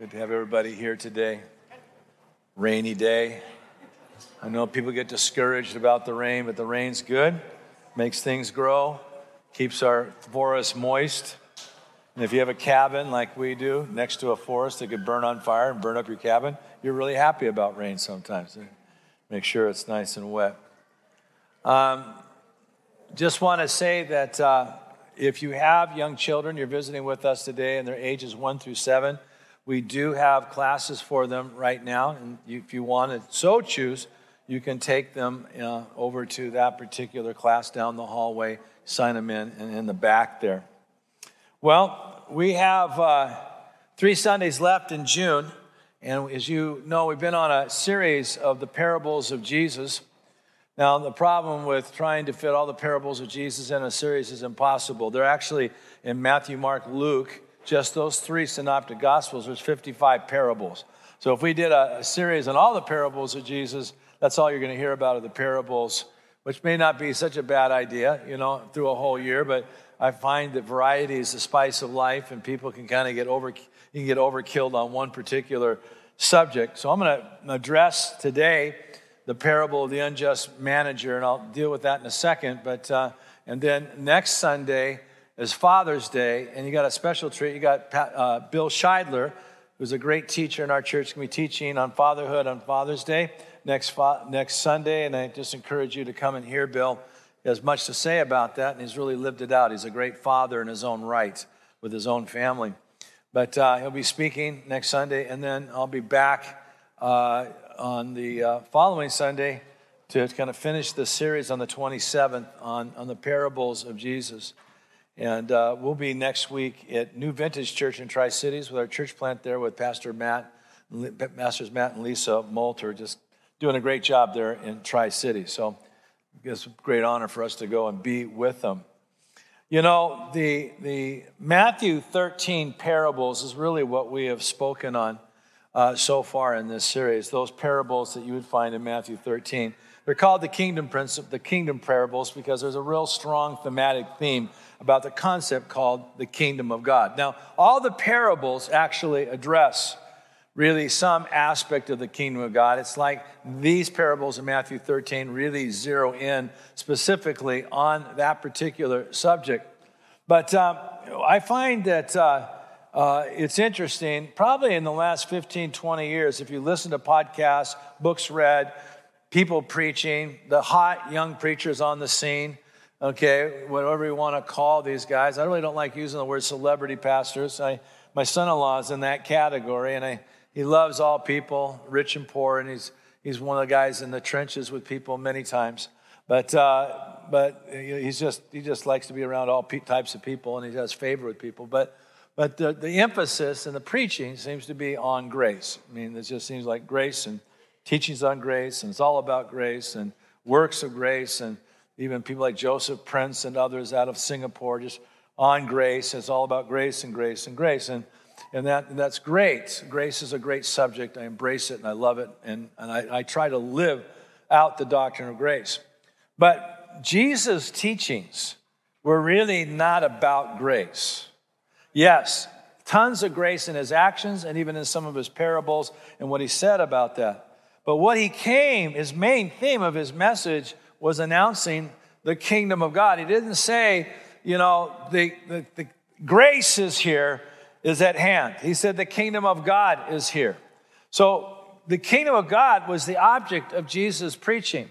Good to have everybody here today. Rainy day. I know people get discouraged about the rain, but the rain's good, makes things grow, keeps our forest moist. And if you have a cabin like we do next to a forest that could burn on fire and burn up your cabin, you're really happy about rain sometimes. Make sure it's nice and wet. Um, just want to say that uh, if you have young children, you're visiting with us today, and their ages one through seven, we do have classes for them right now, and if you want to so choose, you can take them uh, over to that particular class down the hallway, sign them in, and in the back there. Well, we have uh, three Sundays left in June, and as you know, we've been on a series of the parables of Jesus. Now, the problem with trying to fit all the parables of Jesus in a series is impossible. They're actually in Matthew, Mark, Luke just those three synoptic gospels, there's 55 parables. So if we did a, a series on all the parables of Jesus, that's all you're going to hear about are the parables, which may not be such a bad idea, you know, through a whole year. But I find that variety is the spice of life, and people can kind of get over, you can get overkilled on one particular subject. So I'm going to address today the parable of the unjust manager, and I'll deal with that in a second. But uh, and then next Sunday is Father's Day, and you got a special treat. You got uh, Bill Scheidler, who's a great teacher in our church, going to be teaching on fatherhood on Father's Day next, fa- next Sunday. And I just encourage you to come and hear Bill. He has much to say about that, and he's really lived it out. He's a great father in his own right with his own family. But uh, he'll be speaking next Sunday, and then I'll be back uh, on the uh, following Sunday to kind of finish the series on the 27th on, on the parables of Jesus. And uh, we'll be next week at New Vintage Church in Tri Cities with our church plant there with Pastor Matt, Masters Matt and Lisa Moulter, just doing a great job there in Tri Cities. So it's a great honor for us to go and be with them. You know, the, the Matthew 13 parables is really what we have spoken on uh, so far in this series. Those parables that you would find in Matthew 13. They're called the kingdom principle, the kingdom parables, because there's a real strong thematic theme about the concept called the kingdom of God. Now, all the parables actually address really some aspect of the kingdom of God. It's like these parables in Matthew 13 really zero in specifically on that particular subject. But um, I find that uh, uh, it's interesting, probably in the last 15, 20 years, if you listen to podcasts, books read, people preaching, the hot young preachers on the scene, okay, whatever you want to call these guys. I really don't like using the word celebrity pastors. I, my son-in-law is in that category, and I, he loves all people, rich and poor, and he's, he's one of the guys in the trenches with people many times. But, uh, but he's just, he just likes to be around all types of people, and he has favor with people. But, but the, the emphasis in the preaching seems to be on grace. I mean, it just seems like grace and teachings on grace, and it's all about grace and works of grace and even people like Joseph Prince and others out of Singapore, just on grace. It's all about grace and grace and grace. And, and, that, and that's great. Grace is a great subject. I embrace it and I love it. And, and I, I try to live out the doctrine of grace. But Jesus' teachings were really not about grace. Yes, tons of grace in his actions and even in some of his parables and what he said about that. But what he came, his main theme of his message was announcing the kingdom of God. He didn't say, you know, the, the, the grace is here, is at hand. He said the kingdom of God is here. So the kingdom of God was the object of Jesus' preaching.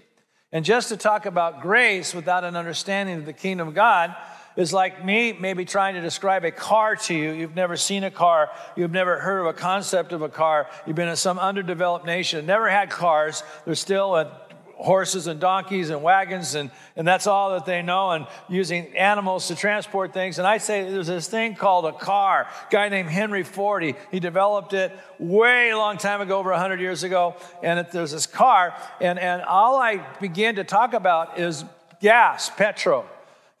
And just to talk about grace without an understanding of the kingdom of God is like me maybe trying to describe a car to you. You've never seen a car, you've never heard of a concept of a car, you've been in some underdeveloped nation, never had cars. There's still a horses and donkeys and wagons, and, and that's all that they know, and using animals to transport things. And I say there's this thing called a car. A guy named Henry Ford, he, he developed it way long time ago, over 100 years ago. And it, there's this car, and, and all I begin to talk about is gas, petrol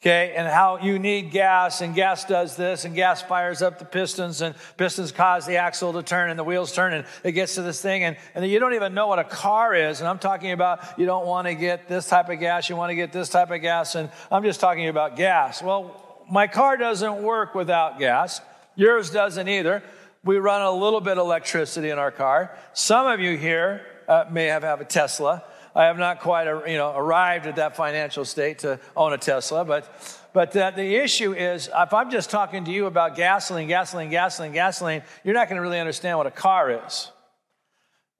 okay, and how you need gas, and gas does this, and gas fires up the pistons, and pistons cause the axle to turn, and the wheels turn, and it gets to this thing, and, and you don't even know what a car is. And I'm talking about you don't want to get this type of gas, you want to get this type of gas, and I'm just talking about gas. Well, my car doesn't work without gas, yours doesn't either. we run a little bit of electricity in our car. Some of you here uh, may have, have a Tesla. I have not quite you know, arrived at that financial state to own a Tesla, but, but uh, the issue is if I'm just talking to you about gasoline, gasoline, gasoline, gasoline, you're not going to really understand what a car is.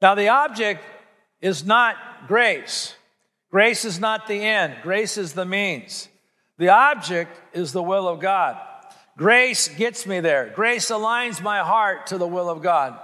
Now, the object is not grace. Grace is not the end, grace is the means. The object is the will of God. Grace gets me there. Grace aligns my heart to the will of God.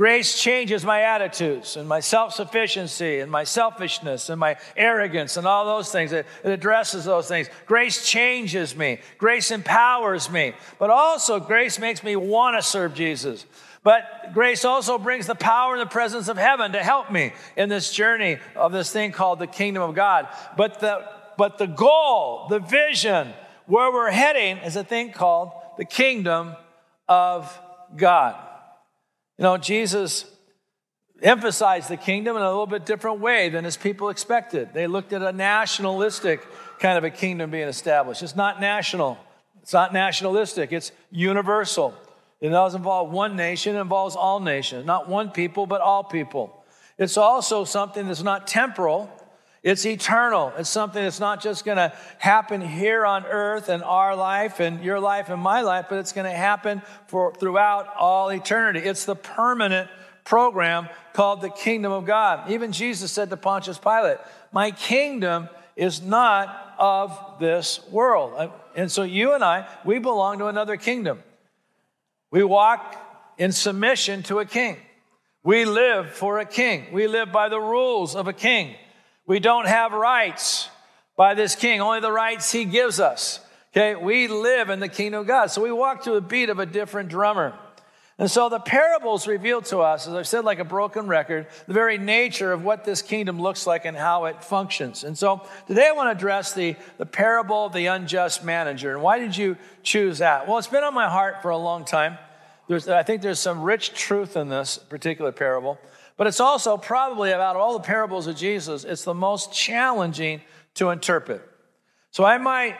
Grace changes my attitudes and my self sufficiency and my selfishness and my arrogance and all those things. It, it, addresses those things. Grace changes me. Grace empowers me. But also, grace makes me want to serve Jesus. But grace also brings the power and the presence of heaven to help me in this journey of this thing called the kingdom of God. But the, but the goal, the vision, where we're heading is a thing called the kingdom of God. You know, Jesus emphasized the kingdom in a little bit different way than his people expected. They looked at a nationalistic kind of a kingdom being established. It's not national, it's not nationalistic, it's universal. It doesn't involve one nation, it involves all nations, not one people, but all people. It's also something that's not temporal, it's eternal. It's something that's not just going to happen here on earth in our life and your life and my life, but it's going to happen for throughout all eternity. It's the permanent program called the kingdom of God. Even Jesus said to Pontius Pilate, "My kingdom is not of this world." Uh, and so you and I, we belong to another kingdom. We walk in submission to a king. We live for a king. We live by the rules of a king. We don't have rights by this king, only the rights he gives us. Okay, we live in the kingdom of God. So we walk to the beat of a different drummer. And so the parables reveal to us, as I've said, like a broken record, the very nature of what this kingdom looks like and how it functions. And so today I want to address the, the parable of the unjust manager. And why did you choose that? Well, it's been on my heart for a long time. There's, I think there's some rich truth in this particular parable, but it's also probably about all the parables of Jesus, it's the most challenging to interpret. So I might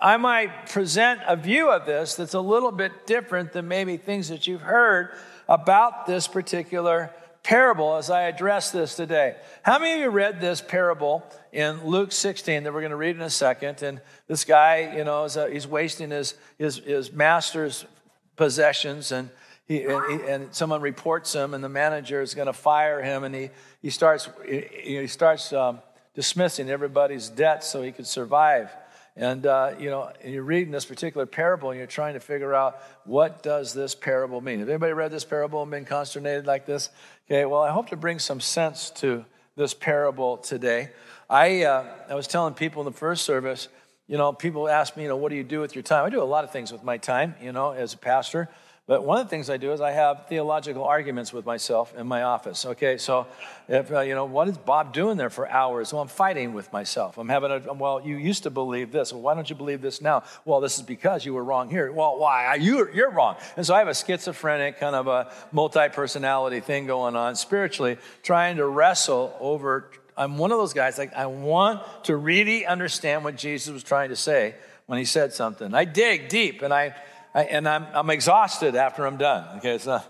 I might present a view of this that's a little bit different than maybe things that you've heard about this particular parable as I address this today. How many of you read this parable in Luke 16 that we're going to read in a second? And this guy, you know, a, uh, he's wasting his, his, his master's possessions and he, and, he, and, someone reports him and the manager is going to fire him and he, he starts, he, he starts um, dismissing everybody's debts so he could survive and, uh, you know, and you're reading this particular parable and you're trying to figure out what does this parable mean. Have anybody read this parable and been consternated like this? Okay, well, I hope to bring some sense to this parable today. I, uh, I was telling people in the first service, you know, people ask me, you know, what do you do with your time? I do a lot of things with my time, you know, as a pastor. But one of the things I do is I have theological arguments with myself in my office. Okay, so if uh, you know what is Bob doing there for hours? Well, I'm fighting with myself. I'm having a well. You used to believe this. Well, why don't you believe this now? Well, this is because you were wrong here. Well, why? You you're wrong. And so I have a schizophrenic kind of a multi-personality thing going on spiritually, trying to wrestle over. I'm one of those guys. Like I want to really understand what Jesus was trying to say when he said something. I dig deep, and I I, and I'm, I'm exhausted after I'm done. Okay, it's not,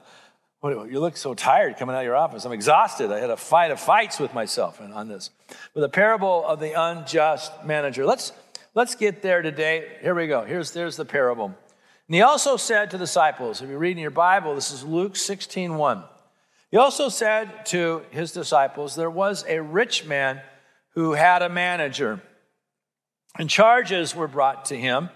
what, you look so tired coming out of your office. I'm exhausted. I had a fight of fights with myself on this. But the parable of the unjust manager. Let's, let's get there today. Here we go. Here's, there's the parable. And he also said to the disciples, if you're reading your Bible, this is Luke 16 1. He also said to his disciples, There was a rich man who had a manager, and charges were brought to him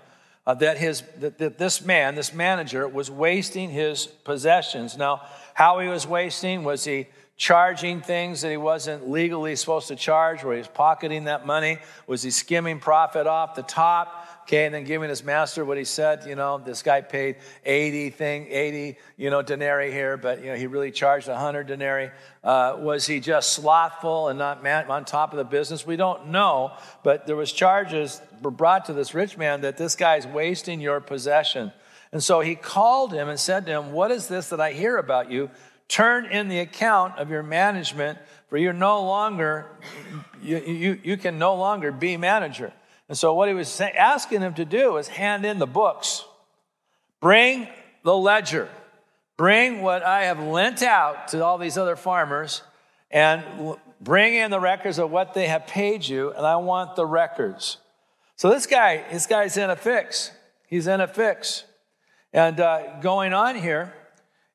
uh, that, his, that, that this man, this manager, was wasting his possessions. Now, how he was wasting, was he charging things that he wasn't legally supposed to charge, where he was pocketing that money? Was he skimming profit off the top? Okay, and then giving his master what he said, you know, this guy paid 80 thing, 80, you know, denarii here, but, you know, he really charged 100 denarii. Uh, was he just slothful and not man- on top of the business? We don't know, but there was charges were brought to this rich man that this guy's wasting your possession. And so he called him and said to him, What is this that I hear about you? Turn in the account of your management, for you're no longer, you, you, you can no longer be manager. And so, what he was asking them to do is hand in the books, bring the ledger, Bring what I have lent out to all these other farmers and bring in the records of what they have paid you, and I want the records. So this guy, this guy's in a fix. He's in a fix. And uh, going on here,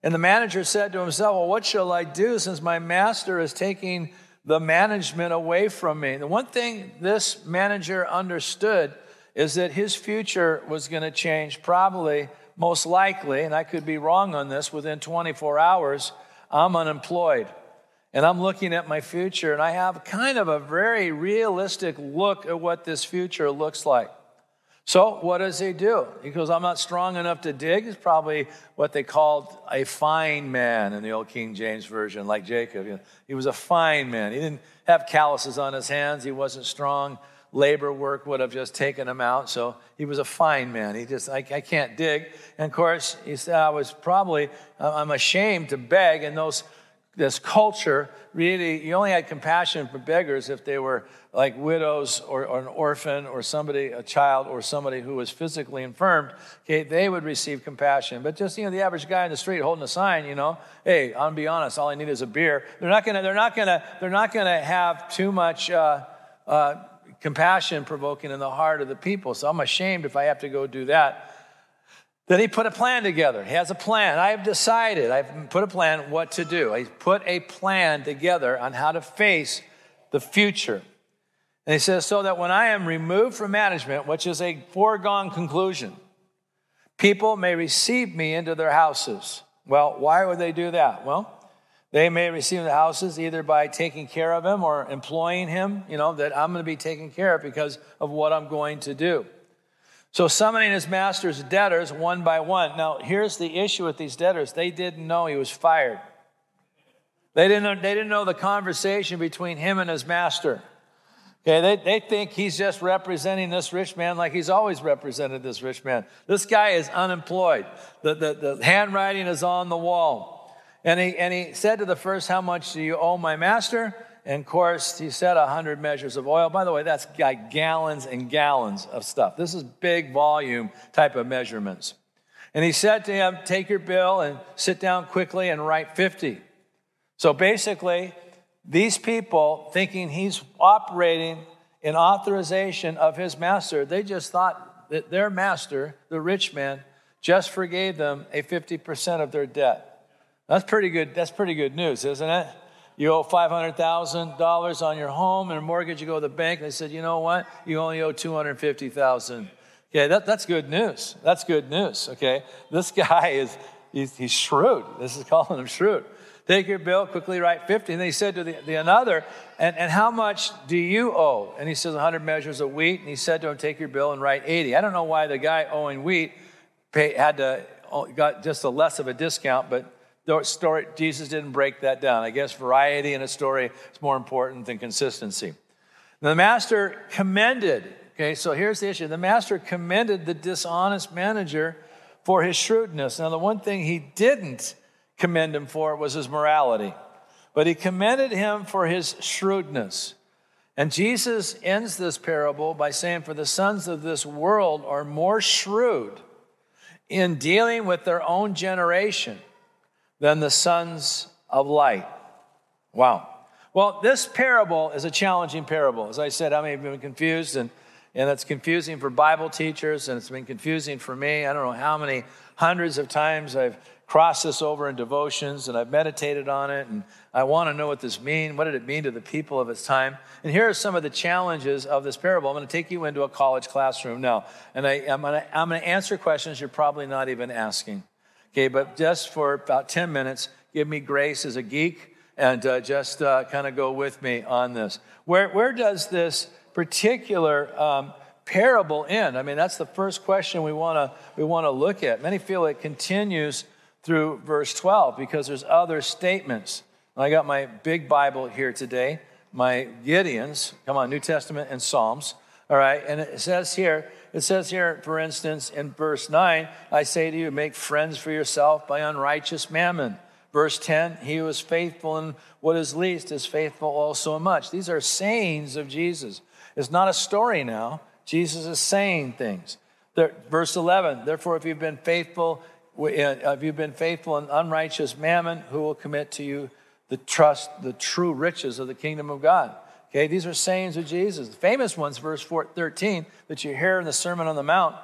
and the manager said to himself, Well, what shall I do since my master is taking the management away from me? The one thing this manager understood is that his future was going to change, probably, most likely, and I could be wrong on this, within 24 hours, I'm unemployed. And I'm looking at my future, and I have kind of a very realistic look at what this future looks like. So, what does he do? He goes, I'm not strong enough to dig. It's probably what they called a fine man in the old King James Version, like Jacob. He was a fine man. He didn't have calluses on his hands, he wasn't strong. Labor work would have just taken him out. So, he was a fine man. He just, I, I can't dig. And of course, he said, I was probably, I'm ashamed to beg. And those this culture really you only had compassion for beggars if they were like widows or, or, an orphan or somebody a child or somebody who was physically infirmed. Okay they would receive compassion. But just you know the average guy in the street holding a sign you know hey i'll be honest all i need is a beer. They're not gonna they're not gonna they're not gonna have too much uh, uh, compassion provoking in the heart of the people. So i'm ashamed if i have to go do that then he put a plan together. He has a plan. I have decided, I've put a plan what to do. He put a plan together on how to face the future. And he says, so that when I am removed from management, which is a foregone conclusion, people may receive me into their houses. Well, why would they do that? Well, they may receive the houses either by taking care of him or employing him, you know, that I'm going to be taken care of because of what I'm going to do. So, summoning his master's debtors one by one. Now, here's the issue with these debtors they didn't know he was fired. They didn't know, they didn't know the conversation between him and his master. Okay, they, they think he's just representing this rich man like he's always represented this rich man. This guy is unemployed. The, the, the handwriting is on the wall. And he, and he said to the first, How much do you owe my master? And of course, he said 100 measures of oil. By the way, that's like gallons and gallons of stuff. This is big volume type of measurements. And he said to him, Take your bill and sit down quickly and write 50. So basically, these people thinking he's operating in authorization of his master, they just thought that their master, the rich man, just forgave them a 50% of their debt. That's pretty good. That's pretty good news, isn't it? You owe $500,000 on your home and a mortgage, you go to the bank, and they said, you know what? You only owe 250000 Okay, that, that's good news. That's good news, okay? This guy is, he's, he's shrewd. This is calling him shrewd. Take your bill, quickly write 50. And then he said to the, the another, and, and how much do you owe? And he says, 100 measures of wheat. And he said to him, take your bill and write 80. I don't know why the guy owing wheat pay, had to, oh, got just a less of a discount, but story, Jesus didn't break that down. I guess variety in a story is more important than consistency. The master commended, okay, so here's the issue. The master commended the dishonest manager for his shrewdness. Now, the one thing he didn't commend him for was his morality, but he commended him for his shrewdness. And Jesus ends this parable by saying, For the sons of this world are more shrewd in dealing with their own generation than the sons of light. Wow. Well, this parable is a challenging parable. As I said, I may have been confused, and, and it's confusing for Bible teachers, and it's been confusing for me. I don't know how many hundreds of times I've crossed this over in devotions, and I've meditated on it, and I want to know what this means. What did it mean to the people of its time? And here are some of the challenges of this parable. I'm going to take you into a college classroom now, and I, am going to, I'm going to answer questions you're probably not even asking. Okay, but just for about 10 minutes, give me grace as a geek and uh, just uh, kind of go with me on this. Where, where does this particular um, parable end? I mean, that's the first question we want to we wanna look at. Many feel it continues through verse 12 because there's other statements. I got my big Bible here today, my Gideon's, come on, New Testament and Psalms. All right, and it says here, it says here, for instance, in verse 9, I say to you, make friends for yourself by unrighteous mammon. Verse 10, he who is faithful in what is least is faithful also in much. These are sayings of Jesus. It's not a story now. Jesus is saying things. There, verse 11, therefore, if you've been faithful Have uh, you've been faithful in unrighteous mammon? Who will commit to you the trust, the true riches of the kingdom of God? Okay, these are sayings of Jesus. The famous ones, verse 13, that you hear in the Sermon on the Mount.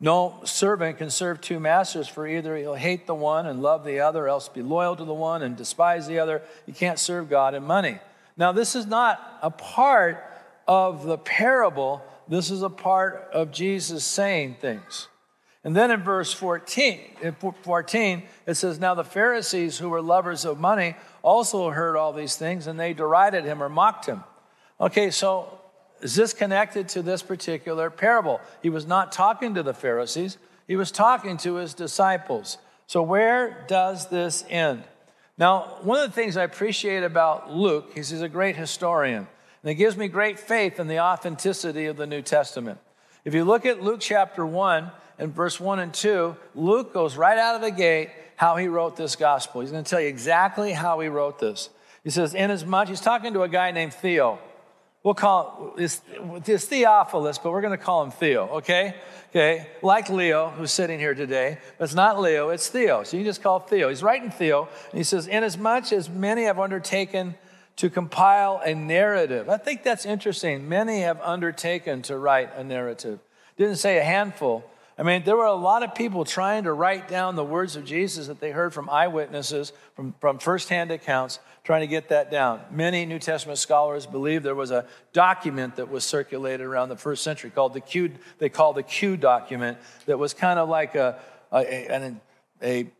No servant can serve two masters, for either he'll hate the one and love the other, or else be loyal to the one and despise the other. You can't serve God and money. Now, this is not a part of the parable, this is a part of Jesus saying things. And then in verse 14, in 14, it says, Now the Pharisees who were lovers of money also heard all these things, and they derided him or mocked him. Okay, so is this connected to this particular parable? He was not talking to the Pharisees, he was talking to his disciples. So, where does this end? Now, one of the things I appreciate about Luke is he's a great historian, and it gives me great faith in the authenticity of the New Testament. If you look at Luke chapter 1 and verse 1 and 2, Luke goes right out of the gate how he wrote this gospel. He's going to tell you exactly how he wrote this. He says, Inasmuch, he's talking to a guy named Theo. We'll call it's, it's Theophilus, but we're going to call him Theo, okay? Okay, like Leo, who's sitting here today, but it's not Leo, it's Theo. So you just call Theo. He's writing Theo, and he says, Inasmuch as many have undertaken to compile a narrative. I think that's interesting. Many have undertaken to write a narrative. Didn't say a handful, I mean, there were a lot of people trying to write down the words of Jesus that they heard from eyewitnesses, from, from firsthand accounts, trying to get that down. Many New Testament scholars believe there was a document that was circulated around the first century called the Q, they call the Q document, that was kind of like a, a, a, a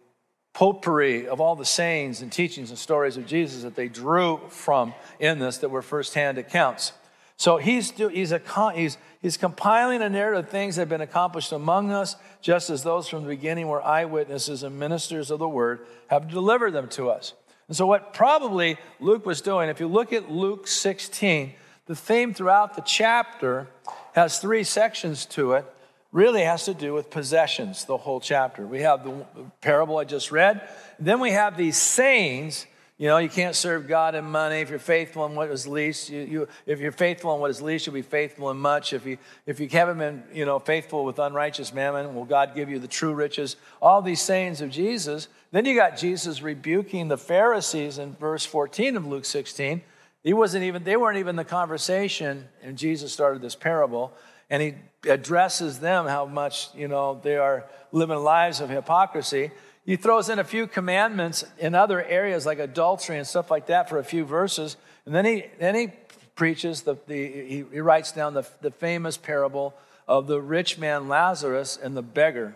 potpourri of all the sayings and teachings and stories of Jesus that they drew from in this that were firsthand accounts. So he's, he's, a, he's, he's compiling a narrative of things that have been accomplished among us, just as those from the beginning were eyewitnesses and ministers of the word have delivered them to us. And so, what probably Luke was doing, if you look at Luke 16, the theme throughout the chapter has three sections to it, really has to do with possessions, the whole chapter. We have the parable I just read, then we have these sayings you know, you can't serve God in money. If you're faithful in what is least, you, you, if you're faithful in what is least, you'll be faithful in much. If you, if you haven't been, you know, faithful with unrighteous mammon, will God give you the true riches? All these sayings of Jesus. Then you got Jesus rebuking the Pharisees in verse 14 of Luke 16. He wasn't even, they weren't even the conversation, and Jesus started this parable, and he addresses them how much, you know, they are living lives of hypocrisy. He throws in a few commandments in other areas like adultery and stuff like that for a few verses. And then he, then he preaches, the, the, he, he writes down the, the famous parable of the rich man Lazarus and the beggar.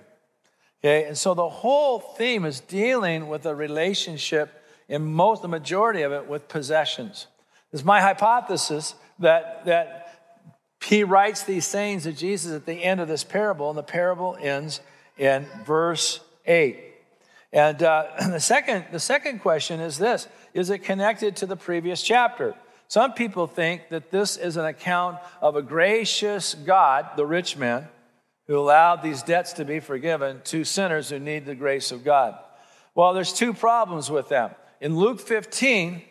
Okay, and so the whole theme is dealing with a relationship, in most, the majority of it, with possessions. It's my hypothesis that, that he writes these sayings of Jesus at the end of this parable, and the parable ends in verse 8. And uh, the, second, the second question is this Is it connected to the previous chapter? Some people think that this is an account of a gracious God, the rich man, who allowed these debts to be forgiven to sinners who need the grace of God. Well, there's two problems with them. In Luke 15,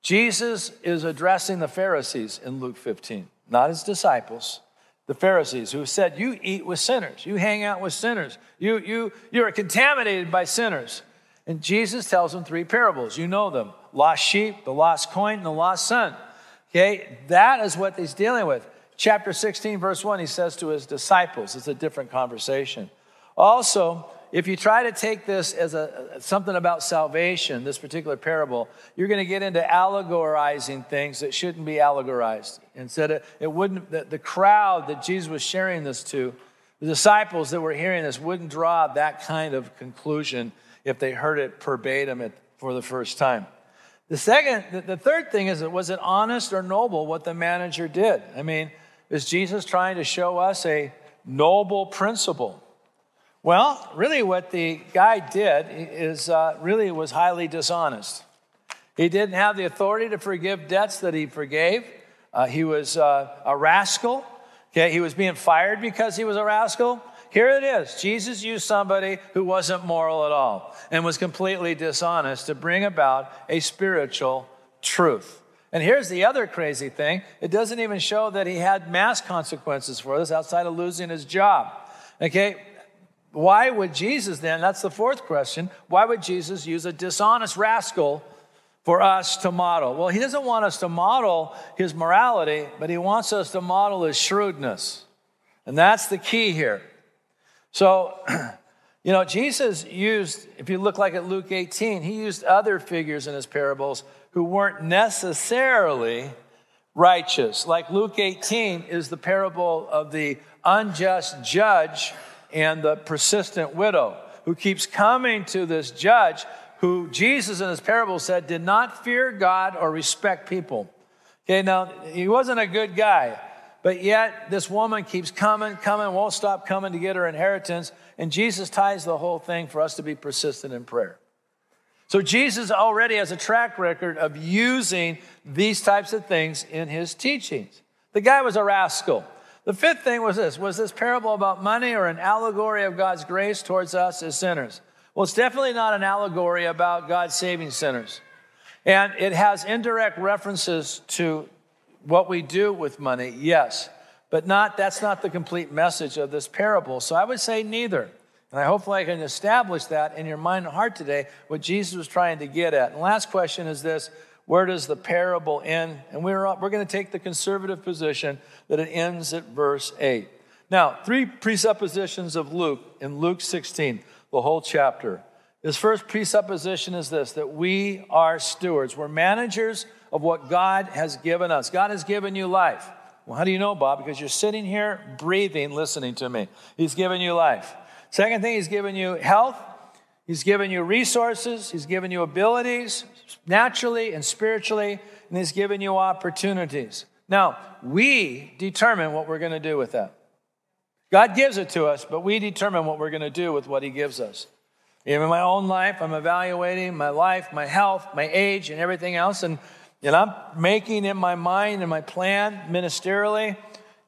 Jesus is addressing the Pharisees in Luke 15, not his disciples the Pharisees who said, You eat with sinners, you hang out with sinners, you, you, you are contaminated by sinners. And Jesus tells them three parables. You know them lost sheep, the lost coin, and the lost son. Okay, that is what he's dealing with. Chapter 16, verse 1, he says to his disciples, it's a different conversation. Also, if you try to take this as a, something about salvation, this particular parable, you're going to get into allegorizing things that shouldn't be allegorized. Instead, of, it wouldn't, the, the crowd that Jesus was sharing this to, the disciples that were hearing this wouldn't draw that kind of conclusion if they heard it verbatim for the first time. The second, the, the third thing is, was it honest or noble what the manager did? I mean, is Jesus trying to show us a noble principle? Well, really, what the guy did is uh, really was highly dishonest. He didn't have the authority to forgive debts that he forgave. Uh, he was uh, a rascal. Okay, he was being fired because he was a rascal. Here it is. Jesus used somebody who wasn't moral at all and was completely dishonest to bring about a spiritual truth. And here's the other crazy thing it doesn't even show that he had mass consequences for this outside of losing his job. Okay, why would Jesus then, that's the fourth question, why would Jesus use a dishonest rascal for us to model? Well, he doesn't want us to model his morality, but he wants us to model his shrewdness. And that's the key here. So, you know, Jesus used, if you look like at Luke 18, he used other figures in his parables who weren't necessarily righteous. Like Luke 18 is the parable of the unjust judge and the persistent widow who keeps coming to this judge who Jesus in his parable said did not fear God or respect people. Okay, now he wasn't a good guy, but yet this woman keeps coming, coming, won't stop coming to get her inheritance, and Jesus ties the whole thing for us to be persistent in prayer. So Jesus already has a track record of using these types of things in his teachings. The guy was a rascal. The fifth thing was this was this parable about money or an allegory of God's grace towards us as sinners? Well, it's definitely not an allegory about God saving sinners. And it has indirect references to what we do with money, yes, but not that's not the complete message of this parable. So I would say neither. And I hopefully I can establish that in your mind and heart today, what Jesus was trying to get at. And last question is this where does the parable end? And we're, we're going to take the conservative position that it ends at verse 8. Now, three presuppositions of Luke in Luke 16, the whole chapter. His first presupposition is this that we are stewards. We're managers of what God has given us. God has given you life. Well, how do you know, Bob? Because you're sitting here breathing, listening to me. He's given you life. Second thing, He's given you health. He's given you resources. He's given you abilities naturally and spiritually, and He's given you opportunities. Now, we determine what we're going to do with that. God gives it to us, but we determine what we're going to do with what He gives us. Even in my own life, I'm evaluating my life, my health, my age, and everything else. And, and I'm making in my mind and my plan ministerially,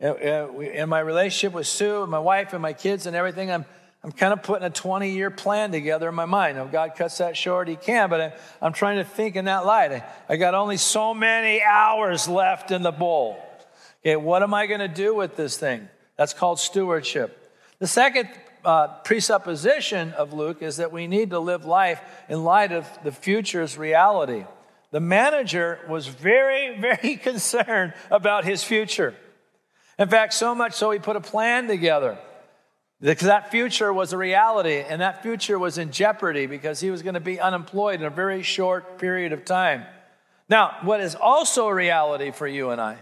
uh, uh, in my relationship with Sue, and my wife, and my kids, and everything. I'm I'm kind of putting a 20 year plan together in my mind. If God cuts that short, He can, but I, am trying to think in that light. I, I got only so many hours left in the bowl. Okay, what am I going to do with this thing? That's called stewardship. The second uh, presupposition of Luke is that we need to live life in light of the future's reality. The manager was very, very concerned about his future. In fact, so much so he put a plan together. Because that future was a reality, and that future was in jeopardy because he was going to be unemployed in a very short period of time. Now, what is also a reality for you and I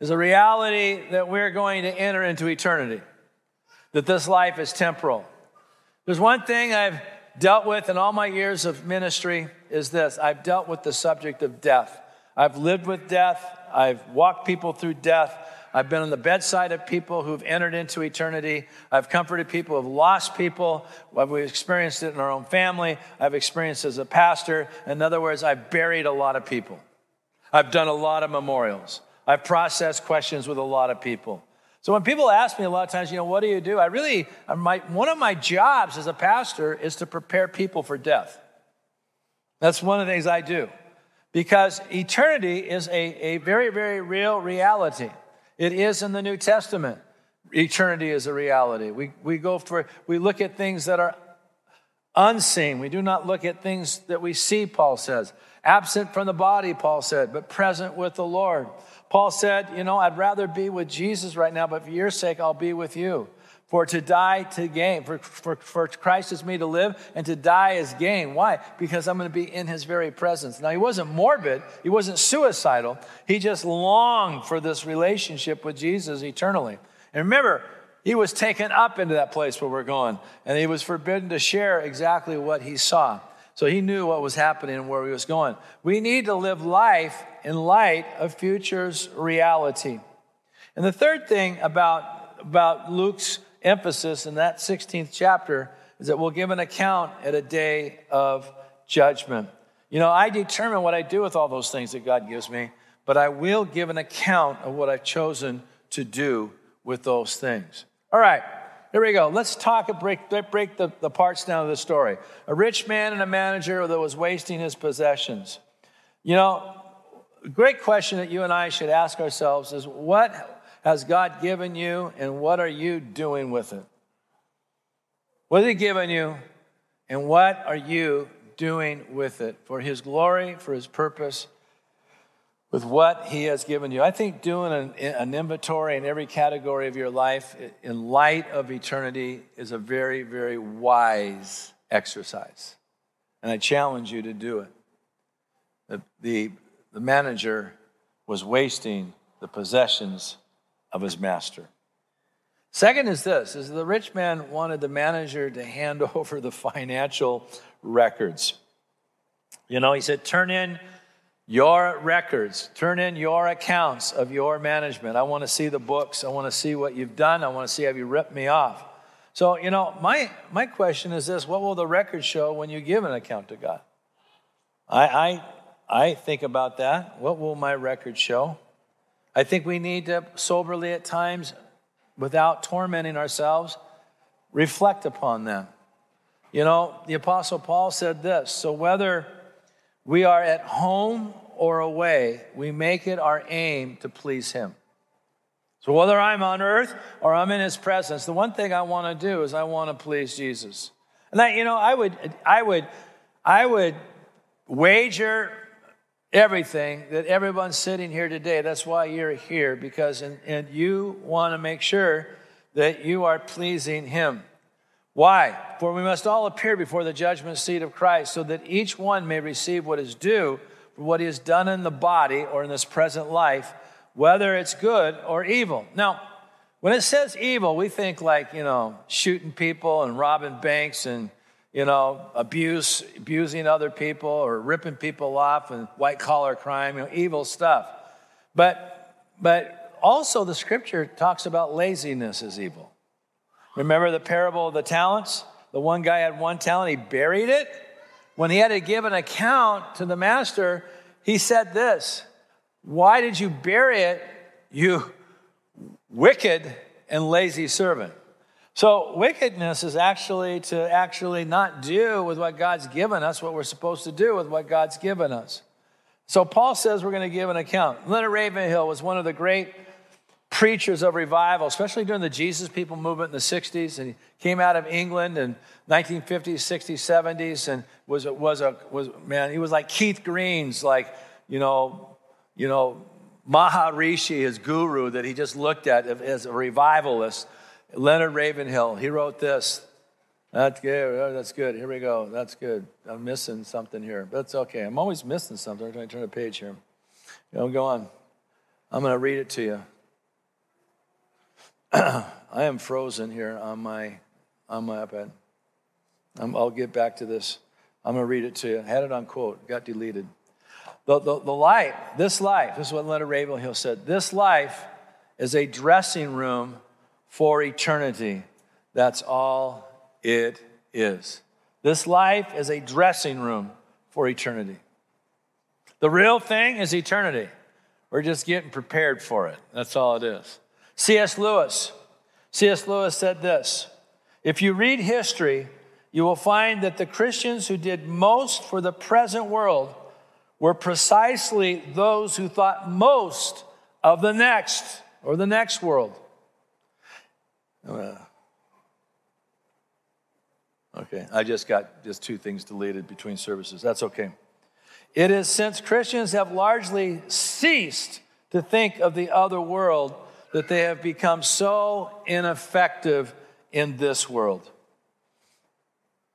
is a reality that we're going to enter into eternity, that this life is temporal. There's one thing I've dealt with in all my years of ministry is this I've dealt with the subject of death. I've lived with death, I've walked people through death. I've been on the bedside of people who've entered into eternity. I've comforted people who've lost people. We've experienced it in our own family. I've experienced as a pastor. In other words, I've buried a lot of people. I've done a lot of memorials. I've processed questions with a lot of people. So when people ask me a lot of times, you know, what do you do? I really, uh, my, one of my jobs as a pastor is to prepare people for death. That's one of the things I do because eternity is a, a very, very real reality. It is in the New Testament. Eternity is a reality. We, we go for, we look at things that are unseen. We do not look at things that we see, Paul says. Absent from the body, Paul said, but present with the Lord. Paul said, You know, I'd rather be with Jesus right now, but for your sake, I'll be with you. For to die to gain, for, for, for Christ is me to live, and to die is gain. Why? Because I'm going to be in his very presence. Now, he wasn't morbid, he wasn't suicidal. He just longed for this relationship with Jesus eternally. And remember, he was taken up into that place where we're going, and he was forbidden to share exactly what he saw. So he knew what was happening and where he was going. We need to live life in light of future's reality. And the third thing about, about Luke's emphasis in that 16th chapter is that we'll give an account at a day of judgment. You know, I determine what I do with all those things that God gives me, but I will give an account of what I've chosen to do with those things. All right, here we go. Let's talk and break, break the, the parts down of the story. A rich man and a manager that was wasting his possessions. You know, a great question that you and I should ask ourselves is what has God given you, and what are you doing with it? What has He given you? And what are you doing with it for His glory, for His purpose, with what He has given you? I think doing an, an inventory in every category of your life in light of eternity is a very, very wise exercise. And I challenge you to do it. The, the, the manager was wasting the possessions of his master. Second is this is the rich man wanted the manager to hand over the financial records. You know, he said, turn in your records, turn in your accounts of your management. I want to see the books. I want to see what you've done. I want to see have you ripped me off. So, you know, my, my question is this what will the record show when you give an account to God? I, I, I think about that. What will my record show? I think we need to soberly at times, without tormenting ourselves, reflect upon them. You know, the Apostle Paul said this so whether we are at home or away, we make it our aim to please Him. So whether I'm on earth or I'm in His presence, the one thing I want to do is I want to please Jesus. And that, you know, I would, I would, I would wager everything that everyone's sitting here today. That's why you're here, because and, and you want to make sure that you are pleasing Him. Why? For we must all appear before the judgment seat of Christ, so that each one may receive what is due for what he has done in the body or in this present life, whether it's good or evil. Now, when it says evil, we think like, you know, shooting people and robbing banks and you know, abuse, abusing other people or ripping people off and white collar crime, you know, evil stuff. But, but also the scripture talks about laziness as evil. Remember the parable of the talents? The one guy had one talent, he buried it. When he had to give an account to the master, he said this Why did you bury it, you wicked and lazy servant? So wickedness is actually to actually not do with what God's given us, what we're supposed to do with what God's given us. So Paul says we're going to give an account. Leonard Ravenhill was one of the great preachers of revival, especially during the Jesus People movement in the 60s. And he came out of England in 1950s, 60s, 70s, and was a, was a was man. He was like Keith Green's, like you know, you know, Maharishi, his guru that he just looked at as a revivalist. Leonard Ravenhill, he wrote this. That's good. Oh, that's good. Here we go. That's good. I'm missing something here. That's okay. I'm always missing something. I'm trying to turn a page here. You know, go on. I'm going to read it to you. I am frozen here on my on my iPad. i will get back to this. I'm going to read it to you. I had it on quote. Got deleted. The, the, the life, this life, this is what Leonard Ravenhill said. This life is a dressing room for eternity. That's all it is. This life is a dressing room for eternity. The real thing is eternity. We're just getting prepared for it. That's all it is. C.S. Lewis. C.S. Lewis said this If you read history, you will find that the Christians who did most for the present world were precisely those who thought most of the next or the next world. Okay, I just got just two things deleted between services. That's okay. It is since Christians have largely ceased to think of the other world that they have become so ineffective in this world.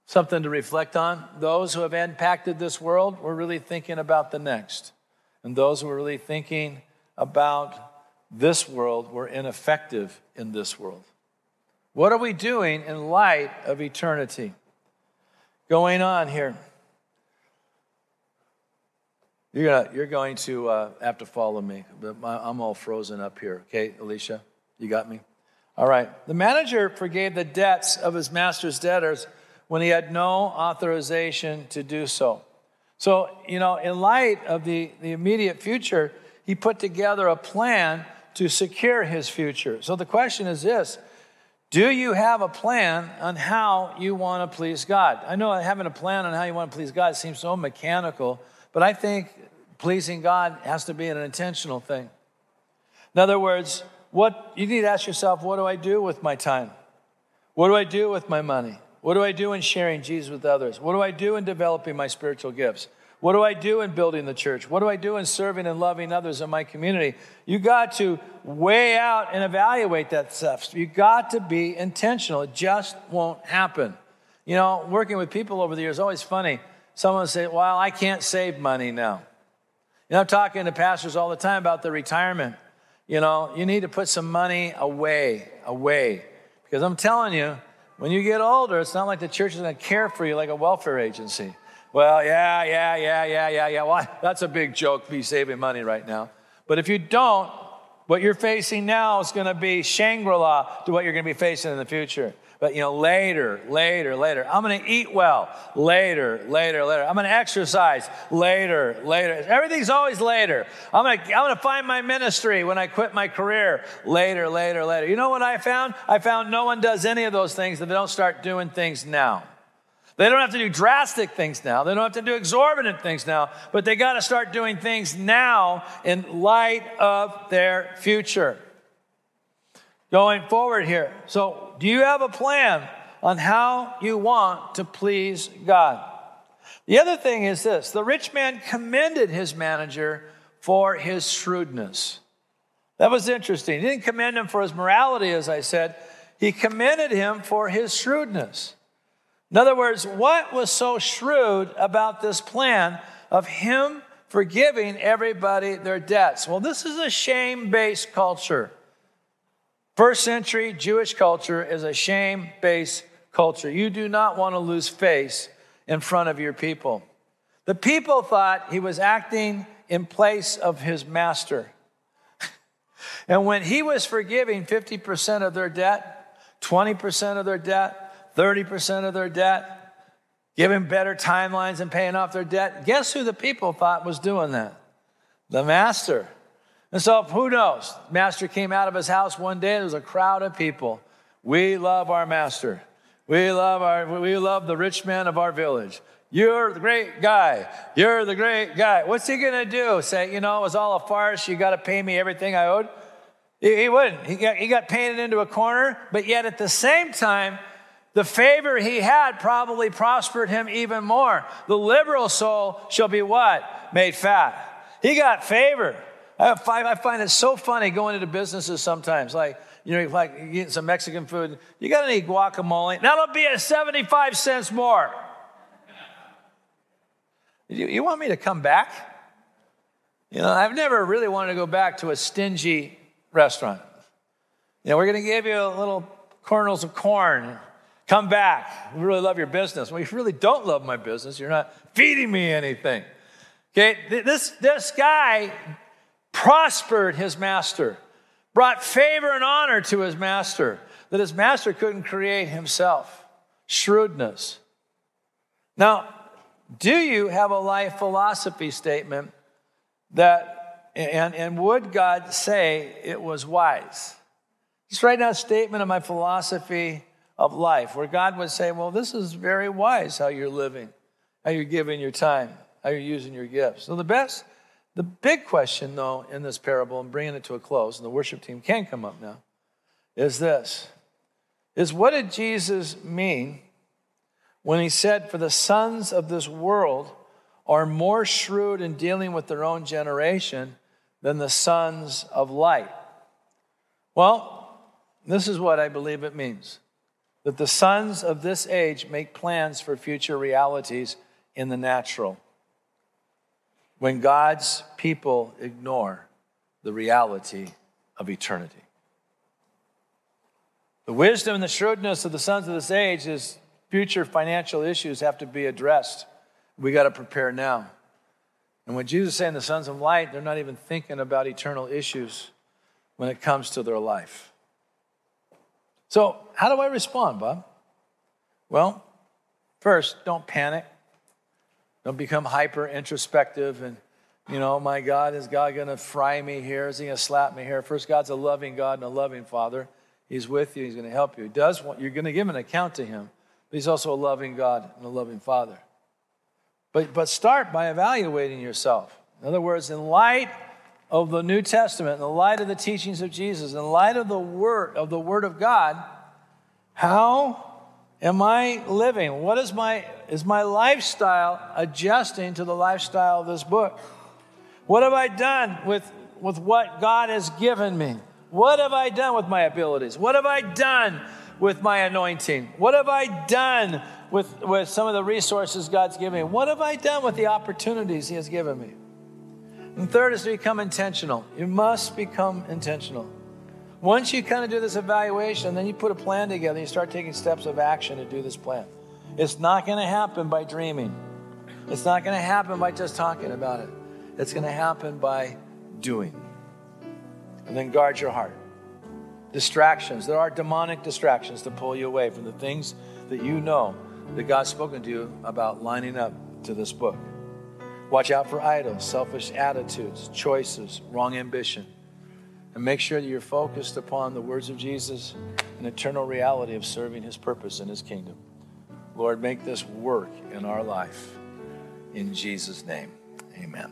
Something to reflect on. Those who have impacted this world were really thinking about the next. And those who were really thinking about this world were ineffective in this world. What are we doing in light of eternity? Going on here. You're, gonna, you're going to uh, have to follow me, but I'm all frozen up here. Okay, Alicia, you got me? All right. The manager forgave the debts of his master's debtors when he had no authorization to do so. So, you know, in light of the, the immediate future, he put together a plan to secure his future. So the question is this do you have a plan on how you want to please God? I know having a plan on how you want to please God seems so mechanical, but I think pleasing God has to be an intentional thing. In other words, what you need to ask yourself, what do I do with my time? What do I do with my money? What do I do in sharing Jesus with others? What do I do in developing my spiritual gifts? What do I do in building the church? What do I do in serving and loving others in my community? You got to weigh out and evaluate that stuff. You got to be intentional. It just won't happen. You know, working with people over the years, always funny. Someone say, "Well, I can't save money now." You know, I'm talking to pastors all the time about the retirement. You know, you need to put some money away, away. Because I'm telling you, when you get older, it's not like the church is going to care for you like a welfare agency. Well, yeah, yeah, yeah, yeah, yeah, yeah. Well, that's a big joke, be saving money right now. But if you don't, what you're facing now is going to be Shangri La to what you're going to be facing in the future. But you know, later, later, later. I'm going to eat well. Later, later, later. I'm going to exercise. Later, later. Everything's always later. I'm going to, I'm going to find my ministry when I quit my career. Later, later, later. You know what I found? I found no one does any of those things if they don't start doing things now. They don't have to do drastic things now. They don't have to do exorbitant things now, but they got to start doing things now in light of their future going forward here. So, do you have a plan on how you want to please God? The other thing is this the rich man commended his manager for his shrewdness. That was interesting. He didn't commend him for his morality, as I said, he commended him for his shrewdness. In other words, what was so shrewd about this plan of him forgiving everybody their debts? Well, this is a shame based culture. First century Jewish culture is a shame based culture. You do not want to lose face in front of your people. The people thought he was acting in place of his master. and when he was forgiving 50% of their debt, 20% of their debt, 30% of their debt, giving better timelines and paying off their debt, guess who the people thought was doing that? The master. And so, who knows? Master came out of his house one day, there was a crowd of people. We love our master. We love, our, we love the rich man of our village. You're the great guy. You're the great guy. What's he going to do? Say, you know, it was all a farce. You got to pay me everything I owed? He, he wouldn't. He got, he got painted into a corner, but yet at the same time, the favor he had probably prospered him even more. The liberal soul shall be what? Made fat. He got favor. I find, it so funny going into businesses sometimes. Like, you know, like get some Mexican food. You got any guacamole? That'll be at 75 cents more. You, you want me to come back? You know, I've never really wanted to go back to a stingy restaurant. You know, we're going to give you a little kernels of corn. Come back. We really love your business. Well, you really don't love my business. You're not feeding me anything. Okay, this, this guy prospered his master, brought favor and honor to his master that his master couldn't create himself. Shrewdness. Now, do you have a life philosophy statement that, and, and would God say it was wise? Just write down a statement of my philosophy of life where God would say, well, this is very wise how you're living, how you're giving your time, how you're using your gifts. So the best the big question, though, in this parable, and bringing it to a close, and the worship team can come up now, is this is what did Jesus mean when he said, For the sons of this world are more shrewd in dealing with their own generation than the sons of light? Well, this is what I believe it means that the sons of this age make plans for future realities in the natural when God's people ignore the reality of eternity. The wisdom and the shrewdness of the sons of this age is future financial issues have to be addressed. We got to prepare now. And when Jesus is saying the sons of light, they're not even thinking about eternal issues when it comes to their life. So, how do I respond, Bob? Well, first, don't panic. Don't become hyper introspective and, you know, my God, is God going to fry me here? Is he going to slap me here? First, God's a loving God and a loving Father. He's with you. He's going to help you. He does want, you're going to give an account to him, but he's also a loving God and a loving Father. But, but start by evaluating yourself. In other words, in light of the New Testament, in the light of the teachings of Jesus, in light of the Word of the Word of God, how am I living? What is my is my lifestyle adjusting to the lifestyle of this book? What have I done with, with what God has given me? What have I done with my abilities? What have I done with my anointing? What have I done with, with some of the resources God's given me? What have I done with the opportunities He has given me? And third is to become intentional. You must become intentional. Once you kind of do this evaluation, then you put a plan together, you start taking steps of action to do this plan. It's not going to happen by dreaming. It's not going to happen by just talking about it. It's going to happen by doing. And then guard your heart. Distractions. There are demonic distractions to pull you away from the things that you know that God's spoken to you about lining up to this book. Watch out for idols, selfish attitudes, choices, wrong ambition. And make sure that you're focused upon the words of Jesus and eternal reality of serving his purpose in his kingdom. Lord, make this work in our life. In Jesus' name, amen.